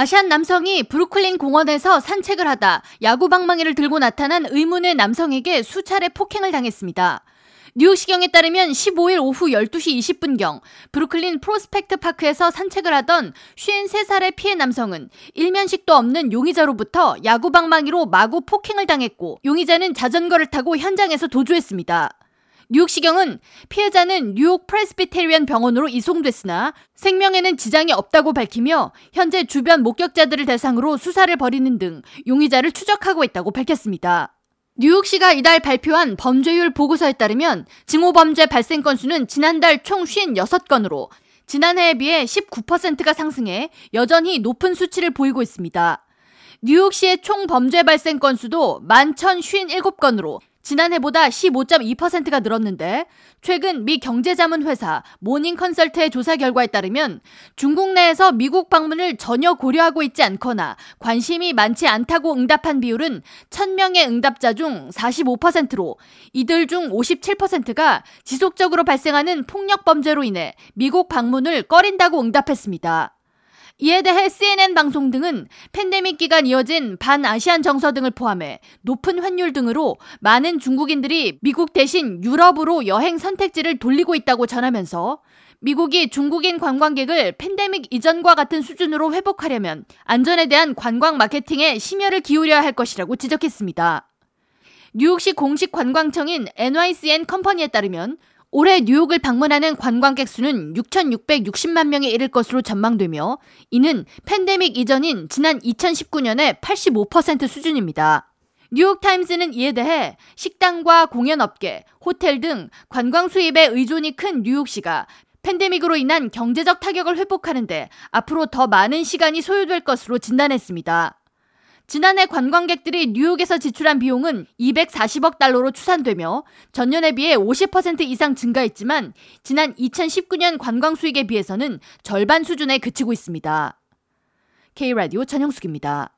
아시안 남성이 브루클린 공원에서 산책을 하다 야구 방망이를 들고 나타난 의문의 남성에게 수차례 폭행을 당했습니다. 뉴욕시경에 따르면 15일 오후 12시 20분경 브루클린 프로스펙트 파크에서 산책을 하던 53살의 피해 남성은 일면식도 없는 용의자로부터 야구 방망이로 마구 폭행을 당했고 용의자는 자전거를 타고 현장에서 도주했습니다. 뉴욕시경은 피해자는 뉴욕 프레스비테리언 병원으로 이송됐으나 생명에는 지장이 없다고 밝히며 현재 주변 목격자들을 대상으로 수사를 벌이는 등 용의자를 추적하고 있다고 밝혔습니다. 뉴욕시가 이달 발표한 범죄율 보고서에 따르면 증오범죄 발생 건수는 지난달 총 56건으로 지난해에 비해 19%가 상승해 여전히 높은 수치를 보이고 있습니다. 뉴욕시의 총 범죄 발생 건수도 11,057건으로 지난해보다 15.2%가 늘었는데 최근 미 경제자문회사 모닝 컨설트의 조사 결과에 따르면 중국 내에서 미국 방문을 전혀 고려하고 있지 않거나 관심이 많지 않다고 응답한 비율은 1000명의 응답자 중 45%로 이들 중 57%가 지속적으로 발생하는 폭력 범죄로 인해 미국 방문을 꺼린다고 응답했습니다. 이에 대해 CNN 방송 등은 팬데믹 기간 이어진 반아시안 정서 등을 포함해 높은 환율 등으로 많은 중국인들이 미국 대신 유럽으로 여행 선택지를 돌리고 있다고 전하면서 미국이 중국인 관광객을 팬데믹 이전과 같은 수준으로 회복하려면 안전에 대한 관광 마케팅에 심혈을 기울여야 할 것이라고 지적했습니다. 뉴욕시 공식 관광청인 NYCN 컴퍼니에 따르면 올해 뉴욕을 방문하는 관광객 수는 6,660만 명에 이를 것으로 전망되며 이는 팬데믹 이전인 지난 2019년의 85% 수준입니다. 뉴욕타임스는 이에 대해 식당과 공연업계, 호텔 등 관광 수입에 의존이 큰 뉴욕시가 팬데믹으로 인한 경제적 타격을 회복하는데 앞으로 더 많은 시간이 소요될 것으로 진단했습니다. 지난해 관광객들이 뉴욕에서 지출한 비용은 240억 달러로 추산되며 전년에 비해 50% 이상 증가했지만 지난 2019년 관광 수익에 비해서는 절반 수준에 그치고 있습니다. K라디오 전영숙입니다.